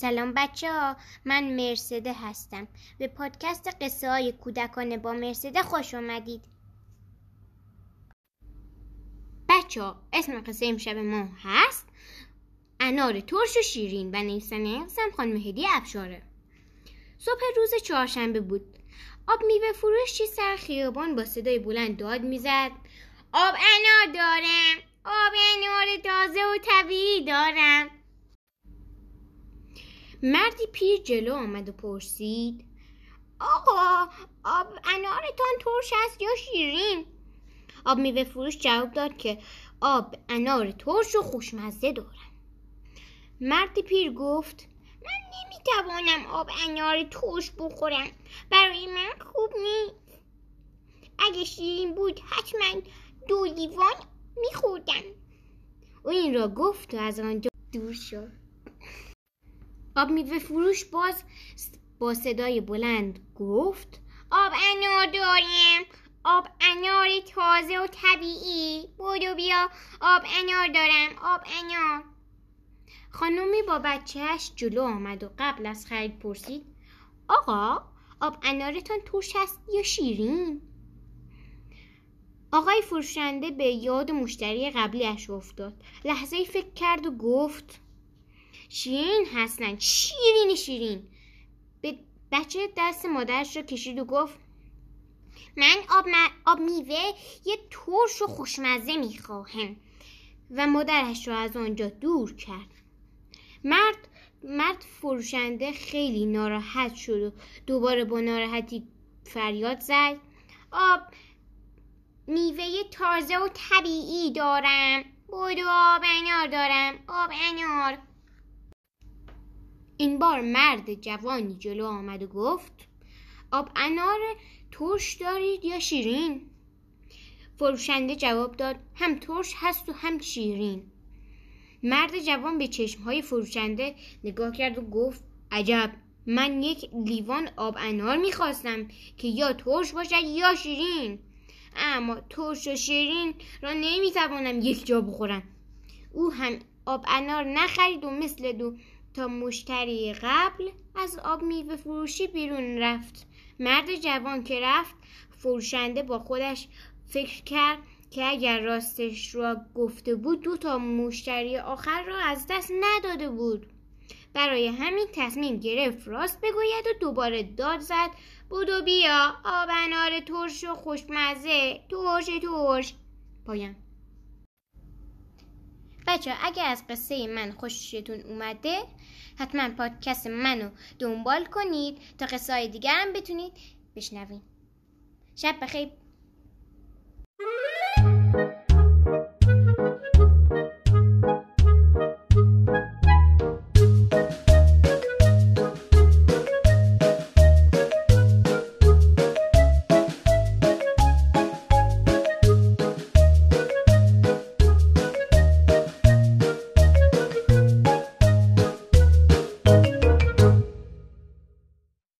سلام بچه ها من مرسده هستم. به پادکست قصه های کودکانه با مرسده خوش آمدید بچه ها اسم قصه امشب ما هست انار ترش و شیرین و نویسنده قصه خانم هدی افشاره صبح روز چهارشنبه بود. آب میوه فروشی سر خیابان با صدای بلند داد می‌زد. آب انار دارم آب انار تازه و طبیعی دارم مردی پیر جلو آمد و پرسید آقا آب انارتان ترش است یا شیرین؟ آب میوه فروش جواب داد که آب انار ترش و خوشمزه دارم مردی پیر گفت من نمی‌توانم آب انار ترش بخورم برای من خوب نیست. اگه شیرین بود حتما دو لیوان میخوردم. او این را گفت و از آنجا دور شد. آب میوه فروش باز با صدای بلند گفت آب انار داریم. آب انار تازه و طبیعی. بودو بیا آب انار دارم آب انار. خانومی با بچهش جلو آمد و قبل از خرید پرسید آقا آب انارتان ترش است یا شیرین؟ آقای فروشنده به یاد مشتری قبلیش افتاد. لحظه فکر کرد و گفت شیرین هستن. شیرین شیرین. به بچه دست مادرش رو کشید و گفت من آب, آب میوه یه ترش و خوشمزه می‌خواهم. و مادرش رو از آنجا دور کرد. مرد مرد فروشنده خیلی ناراحت شد و دوباره با ناراحتی فریاد زد. آب میوه تازه و طبیعی دارم. بودو آب انار دارم. آب انار. این بار مرد جوانی جلو آمد و گفت آب انار ترش دارید یا شیرین؟ فروشنده جواب داد هم ترش هست و هم شیرین. مرد جوان به چشمهای فروشنده نگاه کرد و گفت عجب من یک لیوان آب انار می‌خواستم که یا ترش باشد یا شیرین. اما ترش و شیرین را نمی‌توانم یک جا بخورم. او هم آب انار نخرید و مثل دو مشتری قبل از آب میوه فروشی بیرون رفت. مرد جوان که رفت فروشنده با خودش فکر کرد که اگر راستش را گفته بود دو تا مشتری آخر را از دست نداده بود. برای همین تصمیم گرفت راست بگوید و دوباره داد زد. بودو بیا آب انار ترش و خوشمزه. ترش ترش. پایان. بچه اگر از قصه من خوشتون اومده حتما پادکست منو دنبال کنید تا قصه های دیگر هم بتونید بشنوید. شب بخیر.